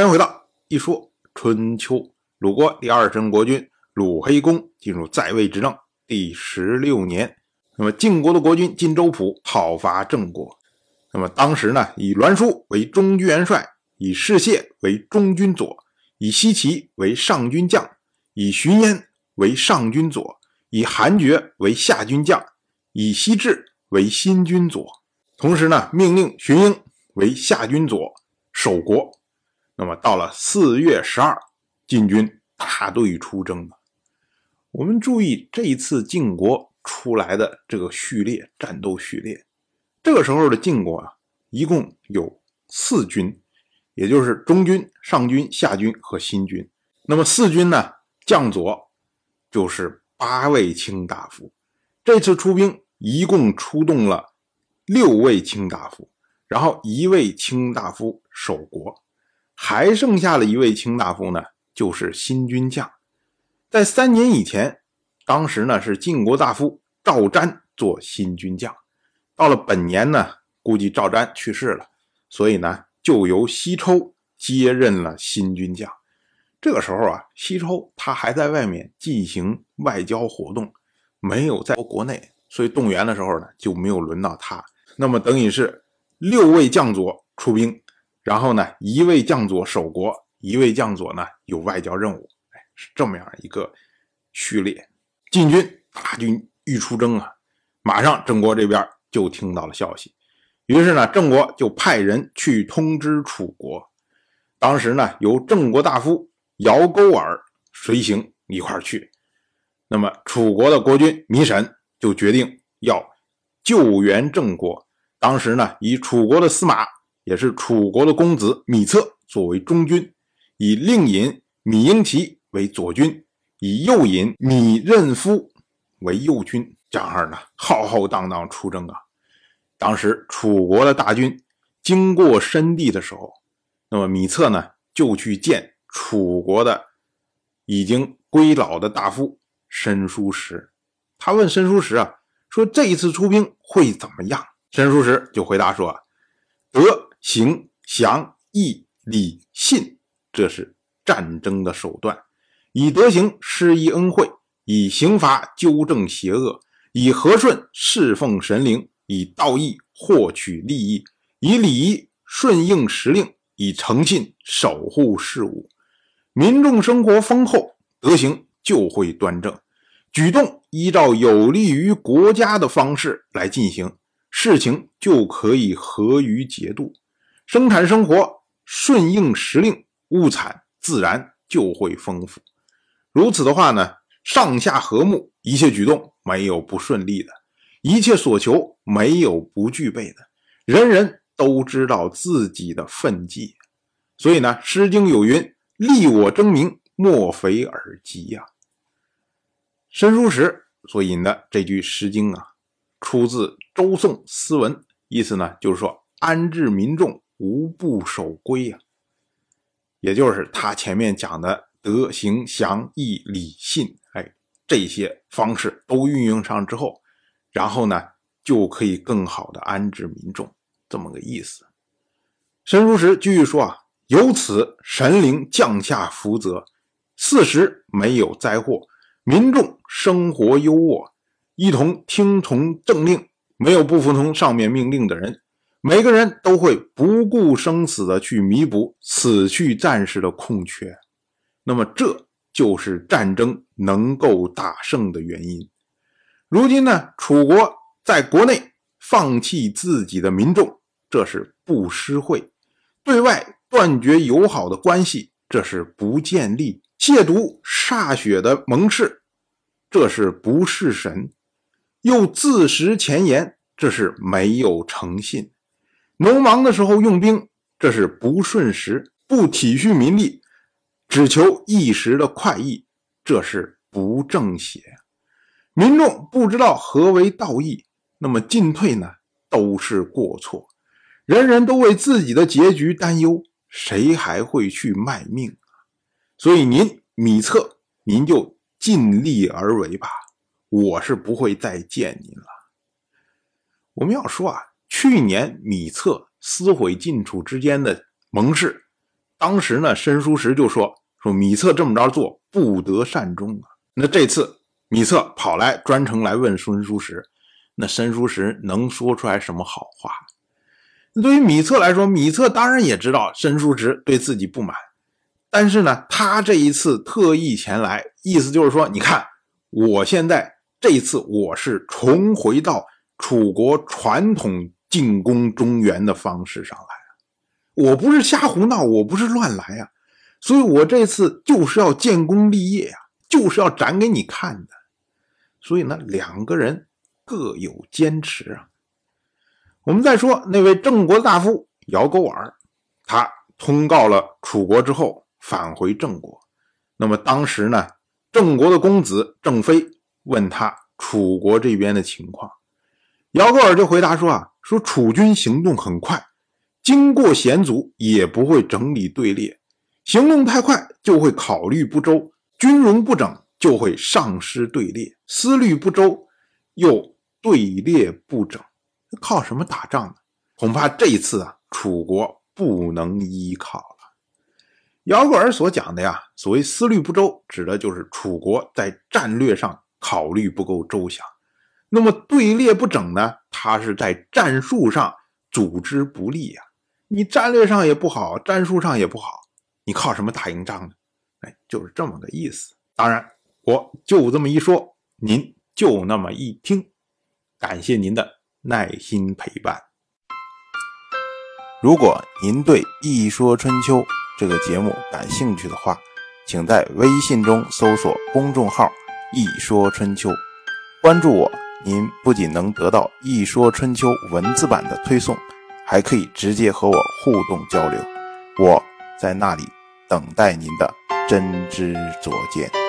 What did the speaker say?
欢迎回到一说春秋。鲁国第二任国君鲁黑公进入在位执政第十六年，那么晋国的国君晋州普讨伐郑国。那么当时呢，以栾书为中军元帅，以士燮为中军左，以西岐为上军将，以荀嫣为上军左，以韩厥为下军将，以西至为新军左。同时呢，命令荀英为下军左，守国。那么到了四月十二，晋军大队出征了。我们注意这一次晋国出来的这个序列战斗序列，这个时候的晋国啊，一共有四军，也就是中军、上军、下军和新军。那么四军呢，将佐就是八位卿大夫。这次出兵一共出动了六位卿大夫，然后一位卿大夫守国。还剩下了一位卿大夫呢，就是新军将。在三年以前，当时呢是晋国大夫赵瞻做新军将。到了本年呢，估计赵瞻去世了，所以呢就由西抽接任了新军将。这个时候啊，西抽他还在外面进行外交活动，没有在国内，所以动员的时候呢就没有轮到他。那么等于是六位将佐出兵。然后呢，一位将佐守国，一位将佐呢有外交任务，哎，是这么样一个序列。晋军大军欲出征啊，马上郑国这边就听到了消息，于是呢，郑国就派人去通知楚国。当时呢，由郑国大夫姚勾尔随行一块去。那么楚国的国君糜沈就决定要救援郑国。当时呢，以楚国的司马。也是楚国的公子芈策作为中军，以令尹芈英齐为左军，以右尹芈任夫为右军。这样呢，浩浩荡荡出征啊！当时楚国的大军经过申地的时候，那么芈策呢就去见楚国的已经归老的大夫申叔时。他问申叔时啊，说这一次出兵会怎么样？申叔时就回答说：“德。”行祥义礼信，这是战争的手段。以德行施以恩惠，以刑罚纠正邪恶，以和顺侍奉神灵，以道义获取利益，以礼仪顺应时令，以诚信守护事物。民众生活丰厚，德行就会端正。举动依照有利于国家的方式来进行，事情就可以合于节度。生产生活顺应时令，物产自然就会丰富。如此的话呢，上下和睦，一切举动没有不顺利的，一切所求没有不具备的，人人都知道自己的分际。所以呢，《诗经》有云：“利我争名，莫非尔极呀。”申叔时所引的这句《诗经》啊，出自周颂斯文，意思呢就是说安置民众。无不守规呀，也就是他前面讲的德行祥义礼信，哎，这些方式都运用上之后，然后呢，就可以更好的安置民众，这么个意思。申叔时继续说啊，由此神灵降下福泽，四时没有灾祸，民众生活优渥，一同听从政令，没有不服从上面命令的人。每个人都会不顾生死的去弥补死去战士的空缺，那么这就是战争能够打胜的原因。如今呢，楚国在国内放弃自己的民众，这是不施惠；对外断绝友好的关系，这是不建立；亵渎歃血的盟誓，这是不事神；又自食前言，这是没有诚信。农忙的时候用兵，这是不顺时；不体恤民力，只求一时的快意，这是不正邪。民众不知道何为道义，那么进退呢，都是过错。人人都为自己的结局担忧，谁还会去卖命啊？所以您米策，您就尽力而为吧。我是不会再见您了。我们要说啊。去年米策撕毁晋楚之间的盟誓，当时呢，申叔时就说说米策这么着做不得善终啊。那这次米策跑来专程来问申叔时，那申叔时能说出来什么好话？对于米策来说，米策当然也知道申叔时对自己不满，但是呢，他这一次特意前来，意思就是说，你看我现在这一次我是重回到楚国传统进攻中原的方式上来。我不是瞎胡闹，我不是乱来呀，所以我这次就是要建功立业呀，就是要展给你看的。所以呢，两个人各有坚持啊。我们再说那位郑国大夫姚勾儿，他通告了楚国之后返回郑国。那么当时呢，郑国的公子郑飞问他楚国这边的情况，姚戈尔就回答说啊，说楚军行动很快。经过险阻也不会整理队列，行动太快就会考虑不周，军容不整就会丧失队列，思虑不周又队列不整，靠什么打仗呢？恐怕这一次啊，楚国不能依靠了。姚戈尔所讲的呀，所谓思虑不周，指的就是楚国在战略上考虑不够周详。那么队列不整呢？他是在战术上组织不利呀。你战略上也不好，战术上也不好，你靠什么打赢仗呢？哎，就是这么个意思。当然，我就这么一说，您就那么一听。感谢您的耐心陪伴。如果您对《一说春秋》这个节目感兴趣的话，请在微信中搜索公众号“一说春秋”，关注我，您不仅能得到《一说春秋》文字版的推送。还可以直接和我互动交流，我在那里等待您的真知灼见。